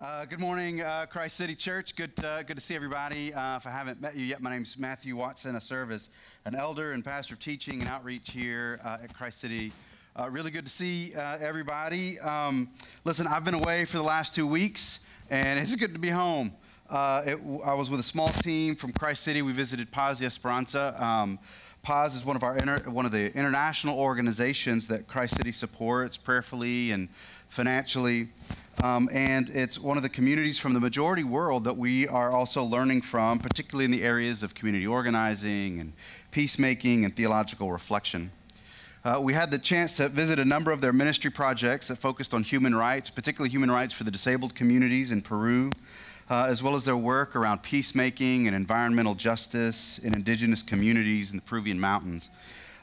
Uh, good morning, uh, Christ City Church. Good, uh, good to see everybody. Uh, if I haven't met you yet, my name is Matthew Watson. I serve as an elder and pastor of teaching and outreach here uh, at Christ City. Uh, really good to see everybody. Um, listen, I've been away for the last two weeks, and it's good to be home. It, I was with a small team from Christ City. We visited Paz y Esperanza. Um, Paz is one of our inter, one of the international organizations that Christ City supports prayerfully and financially. Um, and it's one of the communities from the majority world that we are also learning from, particularly in the areas of community organizing and peacemaking and theological reflection. Uh, we had the chance to visit a number of their ministry projects that focused on human rights, particularly human rights for the disabled communities in Peru, uh, as well as their work around peacemaking and environmental justice in indigenous communities in the Peruvian mountains.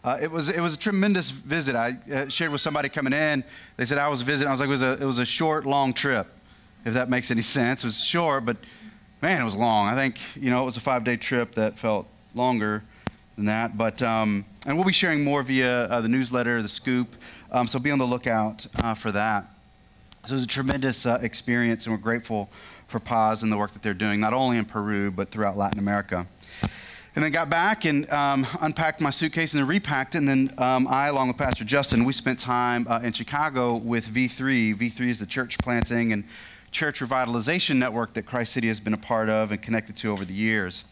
Uh, it, was, it was a tremendous visit. I uh, shared with somebody coming in. They said I was visiting. I was like, it was, a, it was a short, long trip, if that makes any sense. It was short, but man, it was long. I think, you know, it was a five day trip that felt longer than that. But, um, and we'll be sharing more via uh, the newsletter, the scoop. Um, so be on the lookout uh, for that. So it was a tremendous uh, experience, and we're grateful for Paz and the work that they're doing, not only in Peru, but throughout Latin America. And then got back and um, unpacked my suitcase and then repacked it. And then um, I, along with Pastor Justin, we spent time uh, in Chicago with V3. V3 is the church planting and church revitalization network that Christ City has been a part of and connected to over the years.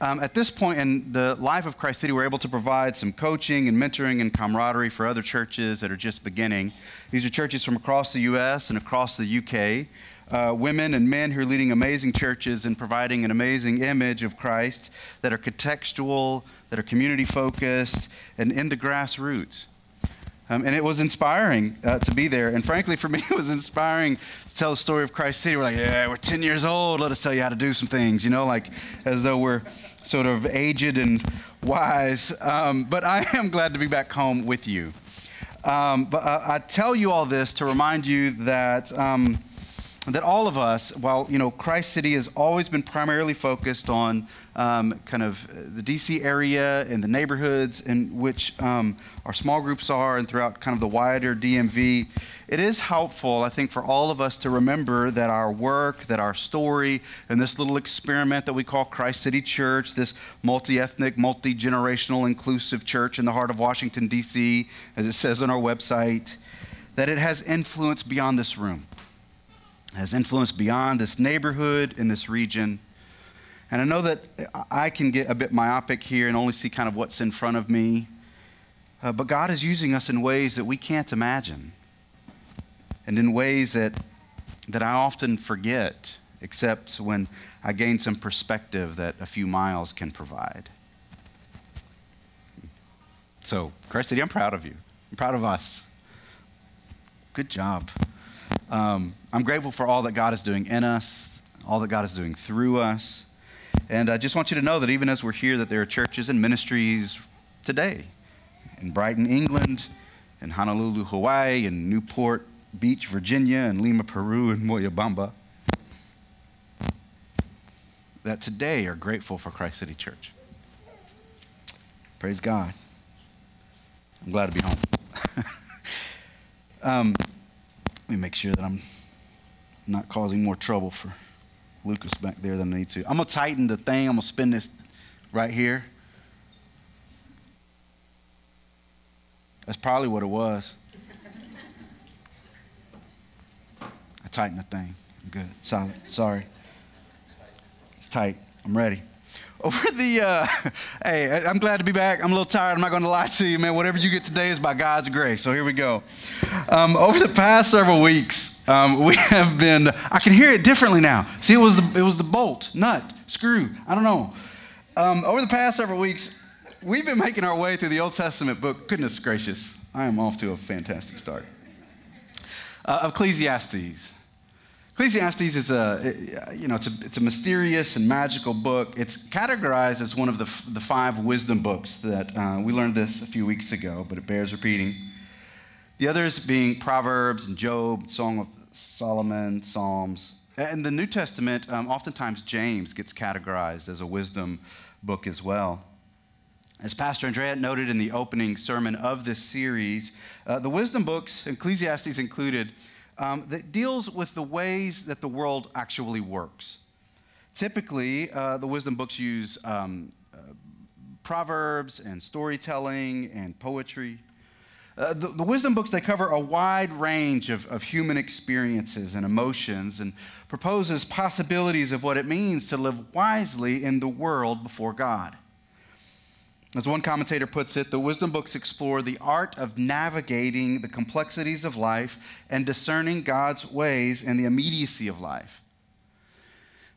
Um, at this point in the life of Christ City, we're able to provide some coaching and mentoring and camaraderie for other churches that are just beginning. These are churches from across the U.S. and across the U.K uh, women and men who are leading amazing churches and providing an amazing image of Christ that are contextual, that are community focused, and in the grassroots. Um, and it was inspiring uh, to be there. And frankly, for me, it was inspiring to tell the story of Christ City. We're like, yeah, we're 10 years old. Let us tell you how to do some things, you know, like as though we're sort of aged and wise. Um, but I am glad to be back home with you. Um, but uh, I tell you all this to remind you that um, that all of us, while you know Christ City has always been primarily focused on um, kind of the DC area and the neighborhoods in which um, our small groups are, and throughout kind of the wider DMV, it is helpful, I think, for all of us to remember that our work, that our story, and this little experiment that we call Christ City Church, this multi-ethnic, multi-generational, inclusive church in the heart of Washington D.C., as it says on our website, that it has influence beyond this room has influence beyond this neighborhood in this region. And I know that I can get a bit myopic here and only see kind of what's in front of me. Uh, but God is using us in ways that we can't imagine, and in ways that, that I often forget, except when I gain some perspective that a few miles can provide. So, Christ City, I'm proud of you. I'm proud of us. Good job. Um, I'm grateful for all that God is doing in us, all that God is doing through us. And I just want you to know that even as we're here, that there are churches and ministries today in Brighton, England, in Honolulu, Hawaii, in Newport Beach, Virginia, and Lima, Peru, and Moyobamba that today are grateful for Christ City Church. Praise God. I'm glad to be home. um, let me make sure that I'm not causing more trouble for Lucas back there than I need to. I'm going to tighten the thing. I'm going to spin this right here. That's probably what it was. I tightened the thing. I'm good. Solid. Sorry. It's tight. I'm ready. Over the, uh, hey, I'm glad to be back. I'm a little tired. I'm not going to lie to you, man. Whatever you get today is by God's grace. So here we go. Um, over the past several weeks, um, we have been, I can hear it differently now. See, it was the, it was the bolt, nut, screw, I don't know. Um, over the past several weeks, we've been making our way through the Old Testament book. Goodness gracious, I am off to a fantastic start. Uh, Ecclesiastes. Ecclesiastes is a, you know, it's a, it's a mysterious and magical book. It's categorized as one of the, the five wisdom books that uh, we learned this a few weeks ago, but it bears repeating. The others being Proverbs and Job, Song of Solomon, Psalms. In the New Testament, um, oftentimes James gets categorized as a wisdom book as well. As Pastor Andrea noted in the opening sermon of this series, uh, the wisdom books, Ecclesiastes included, um, that deals with the ways that the world actually works. Typically, uh, the wisdom books use um, uh, proverbs and storytelling and poetry. Uh, the, the, wisdom books, they cover a wide range of, of human experiences and emotions and proposes possibilities of what it means to live wisely in the world before God. As one commentator puts it, the wisdom books explore the art of navigating the complexities of life and discerning God's ways in the immediacy of life.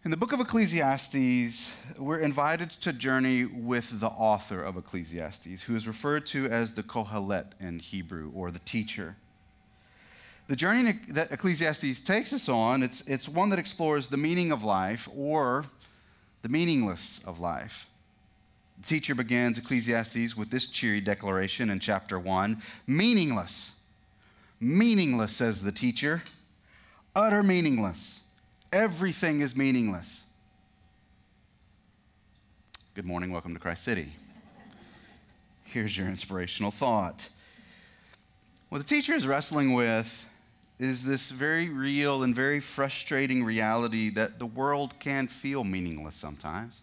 In the book of Ecclesiastes, we're invited to journey with the author of Ecclesiastes, who is referred to as the Kohelet in Hebrew, or the teacher. The journey that Ecclesiastes takes us on, it's, it's one that explores the meaning of life or the meaningless of life. The teacher begins Ecclesiastes with this cheery declaration in chapter 1 Meaningless. Meaningless, says the teacher. Utter meaningless. Everything is meaningless. Good morning. Welcome to Christ City. Here's your inspirational thought. What the teacher is wrestling with is this very real and very frustrating reality that the world can feel meaningless sometimes.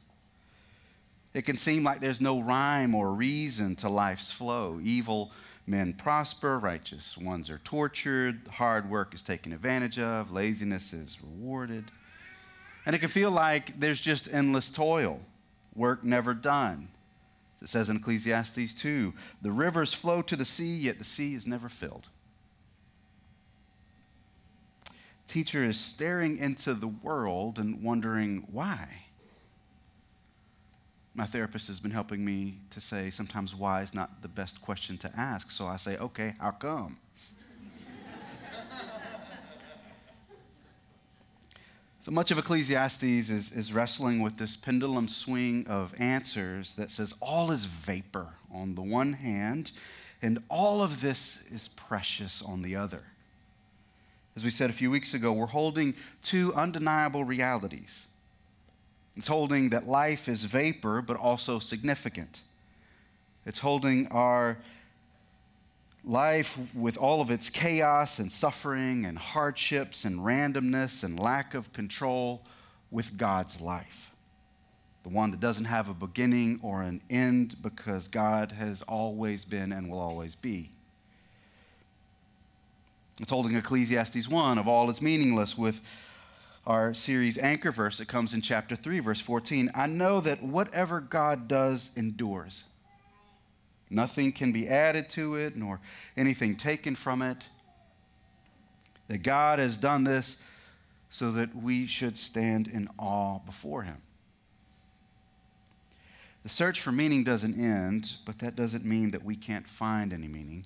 It can seem like there's no rhyme or reason to life's flow. Evil Men prosper, righteous ones are tortured, hard work is taken advantage of, laziness is rewarded. And it can feel like there's just endless toil, work never done. It says in Ecclesiastes 2 the rivers flow to the sea, yet the sea is never filled. Teacher is staring into the world and wondering why my therapist has been helping me to say sometimes why is not the best question to ask. So I say, okay, how come? so much of Ecclesiastes is, is wrestling with this pendulum swing of answers that says all is vapor on the one hand, and all of this is precious on the other. As we said a few weeks ago, we're holding two undeniable realities it's holding that life is vapor, but also significant. It's holding our life with all of its chaos and suffering and hardships and randomness and lack of control with God's life. The one that doesn't have a beginning or an end because God has always been and will always be. It's holding Ecclesiastes 1 of all is meaningless with our series anchor verse that comes in chapter 3, verse 14. I know that whatever God does endures. Nothing can be added to it, nor anything taken from it. That God has done this so that we should stand in awe before Him. The search for meaning doesn't end, but that doesn't mean that we can't find any meaning.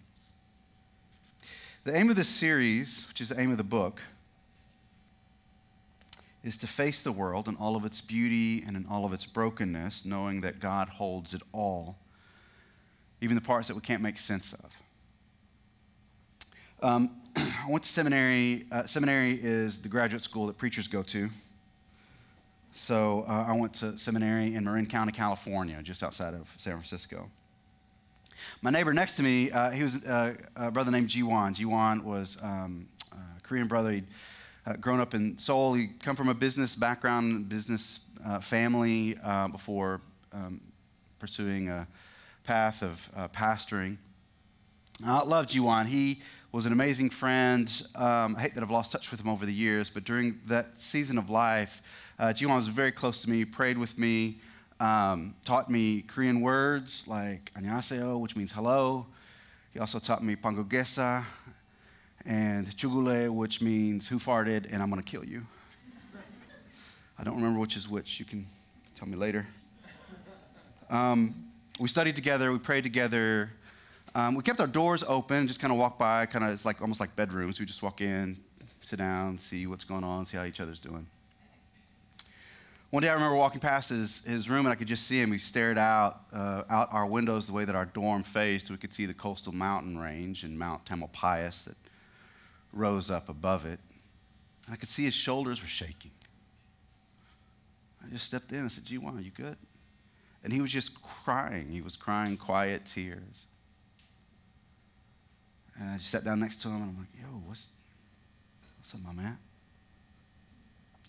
The aim of this series, which is the aim of the book, is to face the world in all of its beauty and in all of its brokenness, knowing that God holds it all, even the parts that we can't make sense of. Um, I went to seminary. Uh, seminary is the graduate school that preachers go to. So uh, I went to seminary in Marin County, California, just outside of San Francisco. My neighbor next to me, uh, he was uh, a brother named Jiwan. Jiwan was um, a Korean brother. He'd uh, grown up in Seoul. he come from a business background, business uh, family uh, before um, pursuing a path of uh, pastoring. I loved Jiwan. He was an amazing friend. Um, I hate that I've lost touch with him over the years, but during that season of life, uh, Jiwan was very close to me, prayed with me, um, taught me Korean words like annyeonghaseyo, which means hello. He also taught me pangogesa, and chugule, which means who farted, and I'm going to kill you. I don't remember which is which. You can tell me later. Um, we studied together, we prayed together. Um, we kept our doors open, just kind of walk by, kind of it's like almost like bedrooms. We just walk in, sit down, see what's going on, see how each other's doing. One day I remember walking past his, his room and I could just see him. We stared out uh, out our windows the way that our dorm faced. We could see the coastal mountain range and Mount Tamalpais that rose up above it. I could see his shoulders were shaking. I just stepped in and said, Gee, wow, you good? And he was just crying. He was crying quiet tears. And I just sat down next to him and I'm like, yo, what's, said, My man.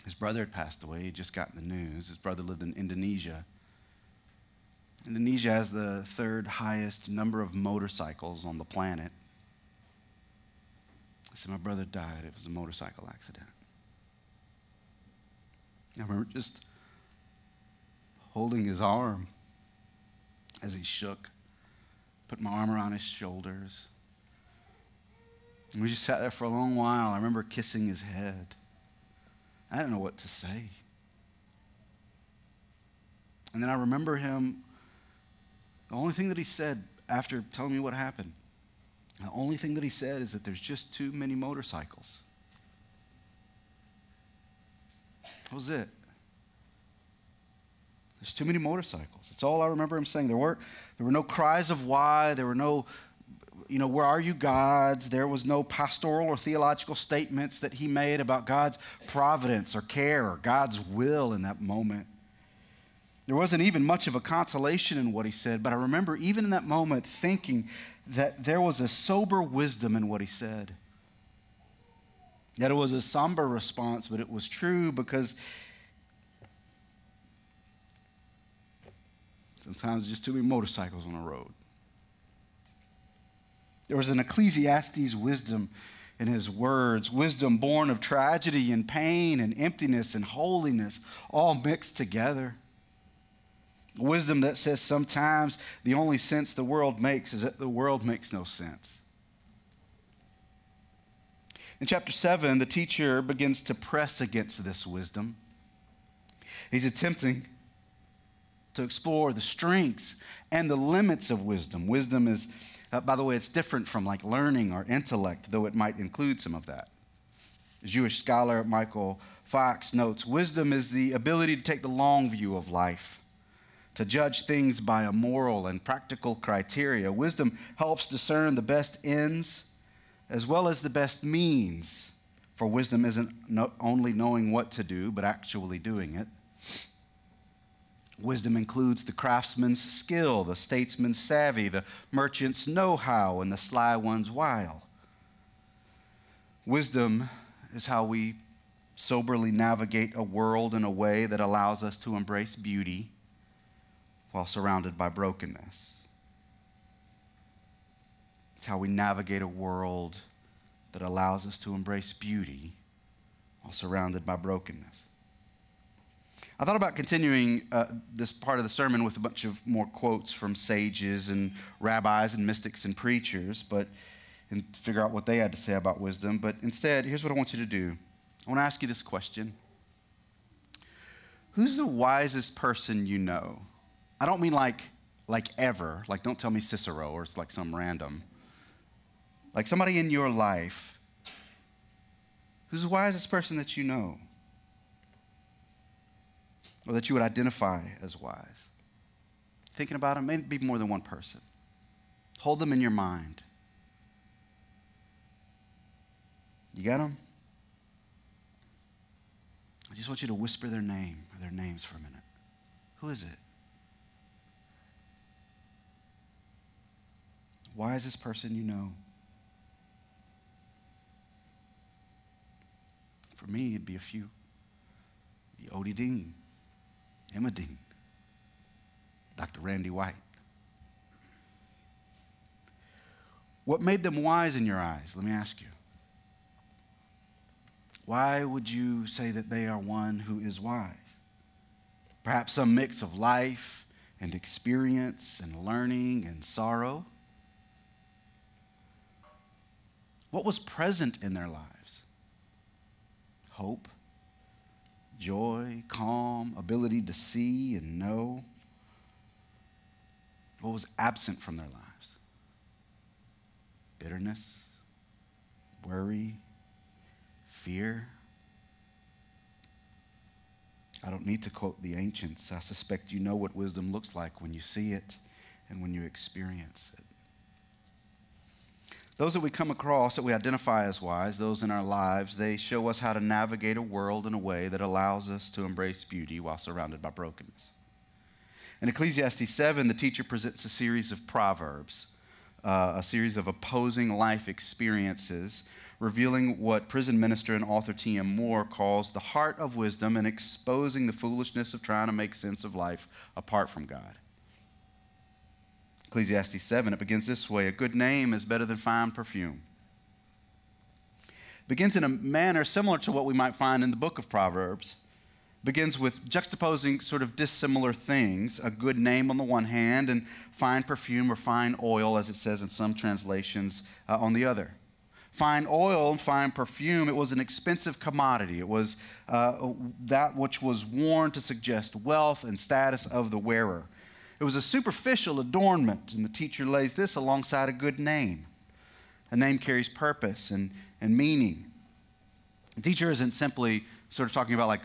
His brother had passed away. He just gotten the news. His brother lived in Indonesia. Indonesia has the third highest number of motorcycles on the planet. I said, My brother died. It was a motorcycle accident. I remember just holding his arm as he shook, put my arm around his shoulders. And we just sat there for a long while. I remember kissing his head. I didn't know what to say. And then I remember him, the only thing that he said after telling me what happened, the only thing that he said is that there's just too many motorcycles. That was it. There's too many motorcycles. That's all I remember him saying. There were, there were no cries of why. There were no, you know, where are you, gods? There was no pastoral or theological statements that he made about God's providence or care or God's will in that moment. There wasn't even much of a consolation in what he said, but I remember even in that moment thinking that there was a sober wisdom in what he said. That it was a somber response, but it was true because sometimes just too many motorcycles on the road. There was an Ecclesiastes wisdom in his words, wisdom born of tragedy and pain and emptiness and holiness, all mixed together. Wisdom that says sometimes the only sense the world makes is that the world makes no sense. In chapter 7, the teacher begins to press against this wisdom. He's attempting to explore the strengths and the limits of wisdom. Wisdom is, uh, by the way, it's different from like learning or intellect, though it might include some of that. Jewish scholar Michael Fox notes wisdom is the ability to take the long view of life, to judge things by a moral and practical criteria. Wisdom helps discern the best ends as well as the best means. For wisdom isn't only knowing what to do, but actually doing it. Wisdom includes the craftsman's skill, the statesman's savvy, the merchant's know how, and the sly one's wile. Wisdom is how we soberly navigate a world in a way that allows us to embrace beauty while surrounded by brokenness. It's how we navigate a world that allows us to embrace beauty while surrounded by brokenness. I thought about continuing uh, this part of the sermon with a bunch of more quotes from sages and rabbis and mystics and preachers, but and figure out what they had to say about wisdom. But instead, here's what I want you to do. I want to ask you this question. Who's the wisest person you know? I don't mean like like ever, like don't tell me Cicero or it's like some random like somebody in your life who's the wisest person that you know or that you would identify as wise. Thinking about them, maybe more than one person. Hold them in your mind. You got them? I just want you to whisper their name or their names for a minute. Who is it? Wisest person you know. For me, it'd be a few. Be Odie Dean, Emma Dean, Dr. Randy White. What made them wise in your eyes? Let me ask you. Why would you say that they are one who is wise? Perhaps some mix of life and experience and learning and sorrow. What was present in their lives? hope, joy, calm, ability to see and know. What was absent from their lives? Bitterness, worry, fear. I don't need to quote the ancients. I suspect you know what wisdom looks like when you see it and when you experience it. Those that we come across that we identify as wise, those in our lives, they show us how to navigate a world in a way that allows us to embrace beauty while surrounded by brokenness. In Ecclesiastes 7, the teacher presents a series of proverbs uh, a series of opposing life experiences, revealing what prison minister and author T.M. Moore calls the heart of wisdom and exposing the foolishness of trying to make sense of life apart from God. Ecclesiastes 7, it begins this way A good name is better than fine perfume. Begins in a manner similar to what we might find in the book of Proverbs begins with juxtaposing sort of dissimilar things a good name on the one hand, and fine perfume or fine oil, as it says in some translations, uh, on the other. Fine oil and fine perfume, it was an expensive commodity. It was uh, that which was worn to suggest wealth and status of the wearer. It was a superficial adornment, and the teacher lays this alongside a good name. A name carries purpose and, and meaning. The teacher isn't simply sort of talking about like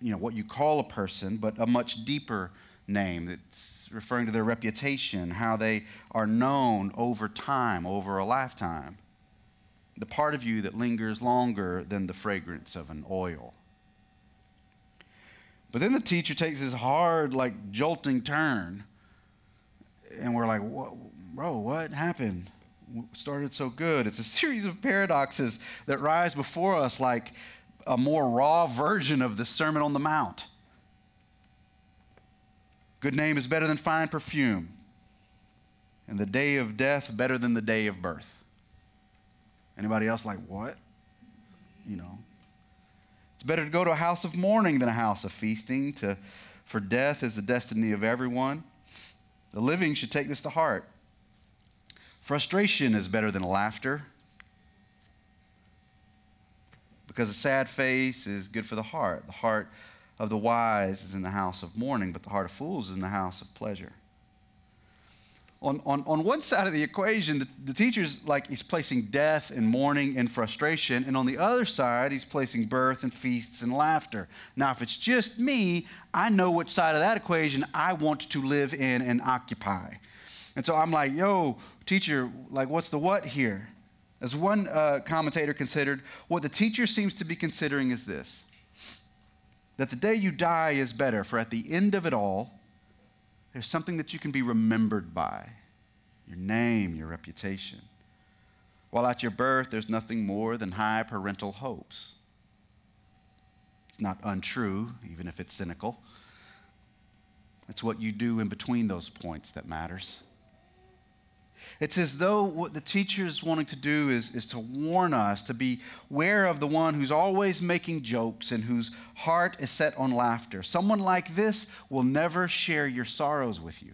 you know, what you call a person, but a much deeper name that's referring to their reputation, how they are known over time, over a lifetime. The part of you that lingers longer than the fragrance of an oil. But then the teacher takes this hard, like jolting turn, and we're like, bro, what happened? Started so good. It's a series of paradoxes that rise before us like a more raw version of the Sermon on the Mount. Good name is better than fine perfume, and the day of death better than the day of birth. Anybody else like what? You know. It's better to go to a house of mourning than a house of feasting, to, for death is the destiny of everyone. The living should take this to heart. Frustration is better than laughter because a sad face is good for the heart. The heart of the wise is in the house of mourning, but the heart of fools is in the house of pleasure. On, on, on one side of the equation, the, the teacher's like he's placing death and mourning and frustration, and on the other side, he's placing birth and feasts and laughter. Now, if it's just me, I know which side of that equation I want to live in and occupy. And so I'm like, yo, teacher, like, what's the what here? As one uh, commentator considered, what the teacher seems to be considering is this that the day you die is better, for at the end of it all, there's something that you can be remembered by your name, your reputation. While at your birth, there's nothing more than high parental hopes. It's not untrue, even if it's cynical. It's what you do in between those points that matters. It's as though what the teacher is wanting to do is, is to warn us to be aware of the one who's always making jokes and whose heart is set on laughter. Someone like this will never share your sorrows with you.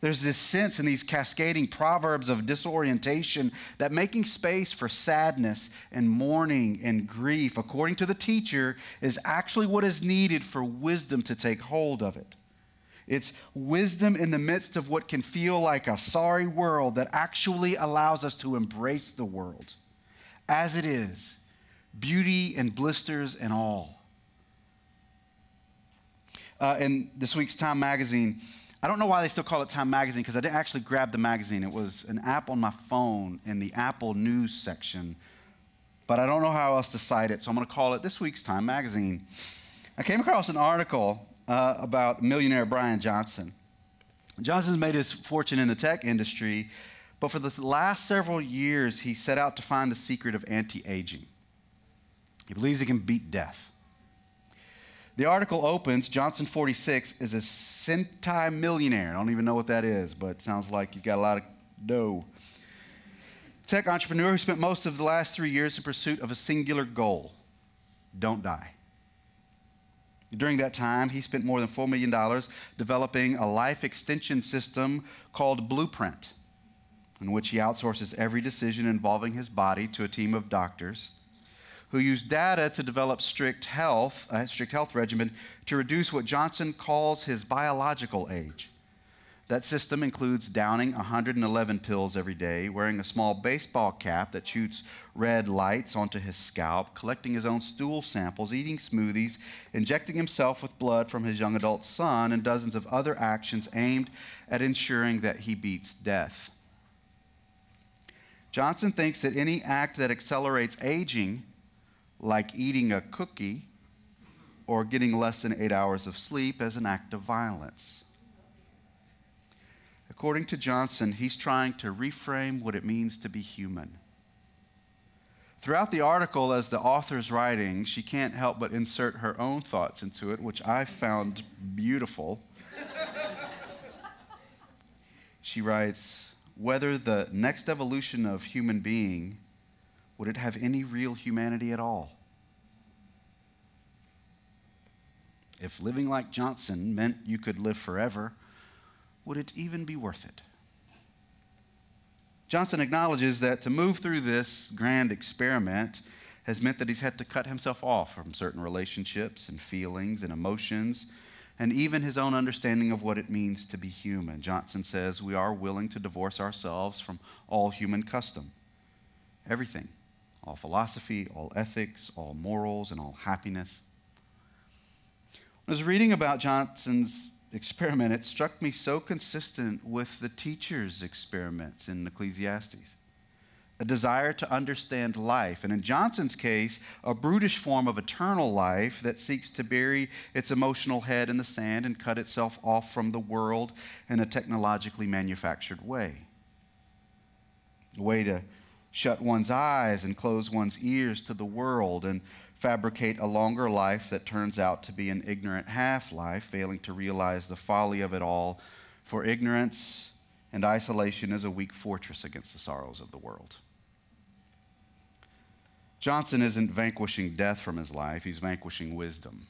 There's this sense in these cascading proverbs of disorientation that making space for sadness and mourning and grief, according to the teacher, is actually what is needed for wisdom to take hold of it. It's wisdom in the midst of what can feel like a sorry world that actually allows us to embrace the world as it is, beauty and blisters and all. Uh, in this week's Time magazine, I don't know why they still call it Time magazine because I didn't actually grab the magazine. It was an app on my phone in the Apple News section, but I don't know how else to cite it, so I'm going to call it this week's Time magazine. I came across an article uh, about millionaire Brian Johnson. Johnson's made his fortune in the tech industry, but for the last several years, he set out to find the secret of anti aging. He believes he can beat death. The article opens Johnson 46 is a centimillionaire. millionaire. I don't even know what that is, but it sounds like you've got a lot of dough. Tech entrepreneur who spent most of the last three years in pursuit of a singular goal don't die. During that time, he spent more than $4 million developing a life extension system called Blueprint, in which he outsources every decision involving his body to a team of doctors who use data to develop strict health, a strict health regimen to reduce what Johnson calls his biological age. That system includes downing 111 pills every day, wearing a small baseball cap that shoots red lights onto his scalp, collecting his own stool samples, eating smoothies, injecting himself with blood from his young adult son, and dozens of other actions aimed at ensuring that he beats death. Johnson thinks that any act that accelerates aging, like eating a cookie or getting less than eight hours of sleep, as an act of violence. according to Johnson, he's trying to reframe what it means to be human. Throughout the article, as the author's writing, she can't help but insert her own thoughts into it, which I found beautiful. she writes, whether the next evolution of human being would it have any real humanity at all? If living like Johnson meant you could live forever, would it even be worth it? Johnson acknowledges that to move through this grand experiment has meant that he's had to cut himself off from certain relationships and feelings and emotions and even his own understanding of what it means to be human. Johnson says we are willing to divorce ourselves from all human custom, everything, all philosophy, all ethics, all morals, and all happiness. When I was reading about Johnson's experiment, it struck me so consistent with the teacher's experiments in Ecclesiastes. A desire to understand life, and in Johnson's case, a brutish form of eternal life that seeks to bury its emotional head in the sand and cut itself off from the world in a technologically manufactured way. A way to shut one's eyes and close one's ears to the world and fabricate a longer life that turns out to be an ignorant half life, failing to realize the folly of it all. For ignorance and isolation is a weak fortress against the sorrows of the world. Johnson isn't vanquishing death from his life, he's vanquishing wisdom.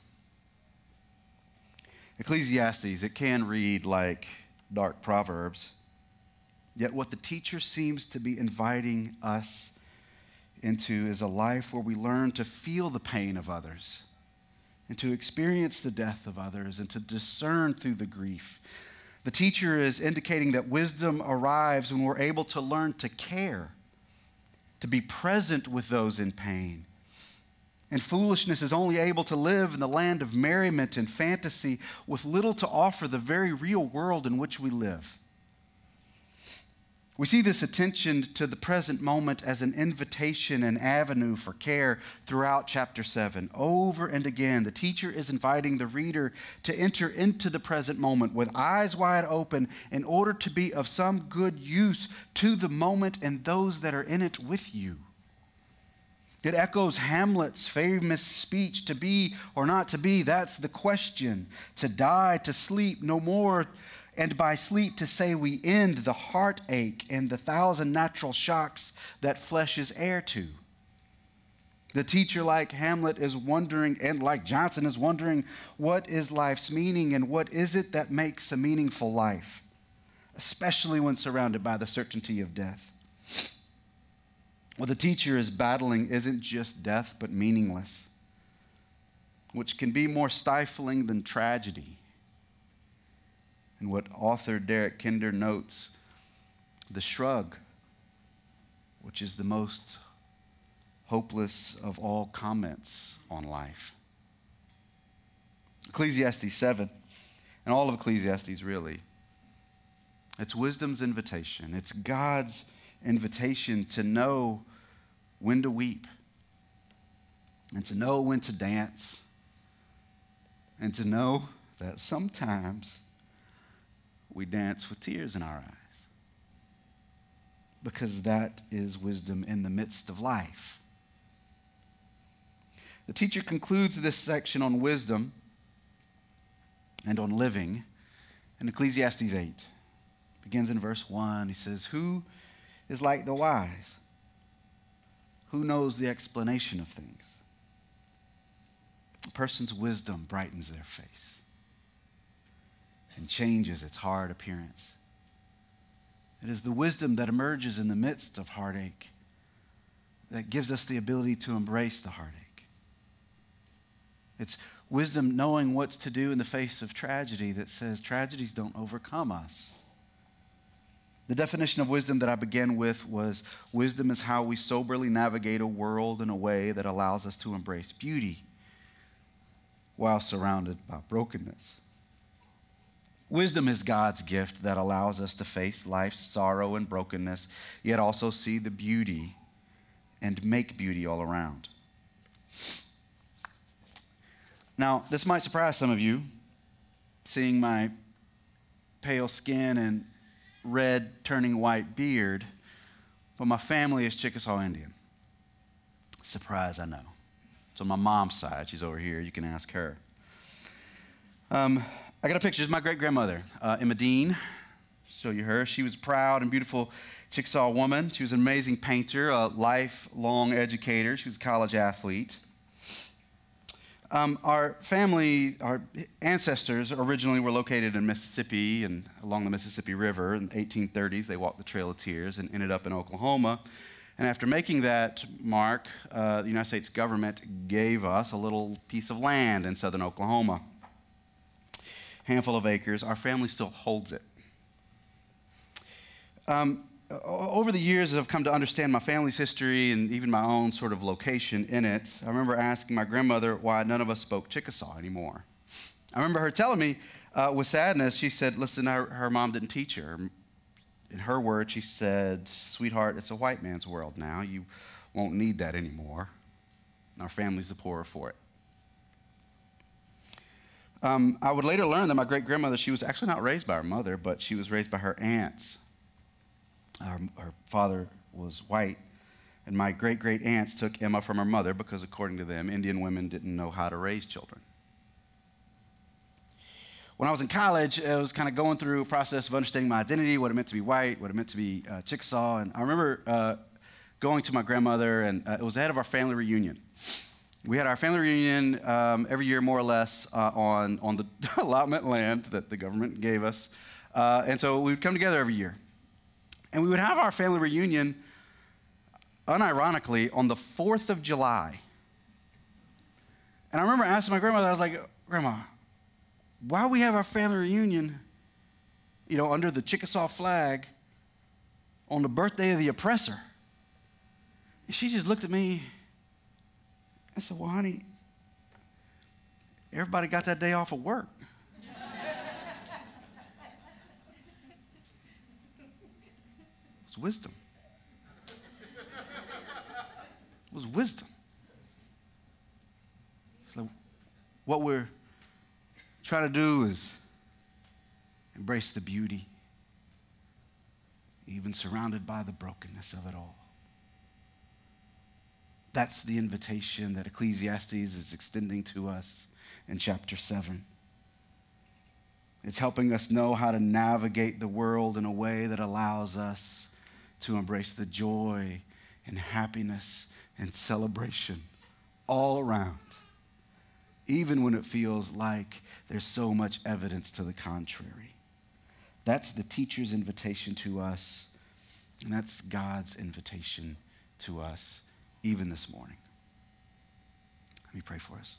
Ecclesiastes, it can read like dark proverbs. Yet, what the teacher seems to be inviting us into is a life where we learn to feel the pain of others and to experience the death of others and to discern through the grief. The teacher is indicating that wisdom arrives when we're able to learn to care, to be present with those in pain. And foolishness is only able to live in the land of merriment and fantasy with little to offer the very real world in which we live. We see this attention to the present moment as an invitation and avenue for care throughout chapter 7. Over and again, the teacher is inviting the reader to enter into the present moment with eyes wide open in order to be of some good use to the moment and those that are in it with you. It echoes Hamlet's famous speech to be or not to be, that's the question. To die, to sleep, no more and by sleep to say we end the heartache and the thousand natural shocks that flesh is heir to. The teacher, like Hamlet, is wondering, and like Johnson, is wondering what is life's meaning and what is it that makes a meaningful life, especially when surrounded by the certainty of death. What the teacher is battling isn't just death, but meaningless, which can be more stifling than tragedy and what author Derek Kidner notes the shrug, which is the most hopeless of all comments on life. Ecclesiastes 7, and all of Ecclesiastes really, it's wisdom's invitation. It's God's invitation to know when to weep and to know when to dance and to know that sometimes we dance with tears in our eyes. Because that is wisdom in the midst of life. The teacher concludes this section on wisdom and on living in Ecclesiastes 8. Begins in verse 1. He says, Who is like the wise? Who knows the explanation of things? A person's wisdom brightens their face and changes its hard appearance. It is the wisdom that emerges in the midst of heartache that gives us the ability to embrace the heartache. It's wisdom knowing what to do in the face of tragedy that says tragedies don't overcome us. The definition of wisdom that I began with was wisdom is how we soberly navigate a world in a way that allows us to embrace beauty while surrounded by brokenness. Wisdom is God's gift that allows us to face life's sorrow and brokenness, yet also see the beauty and make beauty all around. Now, this might surprise some of you, seeing my pale skin and red turning white beard, but my family is Chickasaw Indian. Surprise, I know. It's on my mom's side. She's over here. You can ask her. Um, I got a picture. It's my great grandmother, uh, Emma Dean. Show you her. She was a proud and beautiful Chickasaw woman. She was an amazing painter, a lifelong educator. She was a college athlete. Um, our family, our ancestors originally were located in Mississippi and along the Mississippi River in the 1830s. They walked the Trail of Tears and ended up in Oklahoma. And after making that mark, uh, the United States government gave us a little piece of land in southern Oklahoma. Handful of acres. Our family still holds it. Um, over the years, I've come to understand my family's history and even my own sort of location in it. I remember asking my grandmother why none of us spoke Chickasaw anymore. I remember her telling me uh, with sadness, she said, Listen, her, her mom didn't teach her. In her words, she said, Sweetheart, it's a white man's world now. You won't need that anymore. Our family's the poorer for it. Um, I would later learn that my great grandmother, she was actually not raised by her mother, but she was raised by her aunts Her, our father was white, and my great great aunts took Emma from her mother because, according to them, Indian women didn't know how to raise children. When I was in college, I was kind of going through a process of understanding my identity, what it meant to be white, what it meant to be uh, Chickasaw. And I remember uh, going to my grandmother, and uh, it was ahead of our family reunion. We had our family reunion um, every year, more or less, uh, on, on the allotment land that the government gave us. Uh, and so we would come together every year. And we would have our family reunion, unironically, on the 4th of July. And I remember asking my grandmother, I was like, Grandma, why we have our family reunion, you know, under the Chickasaw flag on the birthday of the oppressor? And she just looked at me and said, Well, honey, everybody got that day off of work. It was wisdom. It was wisdom. So, what we're trying to do is embrace the beauty, even surrounded by the brokenness of it all. That's the invitation that Ecclesiastes is extending to us in chapter 7. It's helping us know how to navigate the world in a way that allows us to embrace the joy and happiness and celebration all around, even when it feels like there's so much evidence to the contrary. That's the teacher's invitation to us, and that's God's invitation to us, even this morning. Let me pray for us.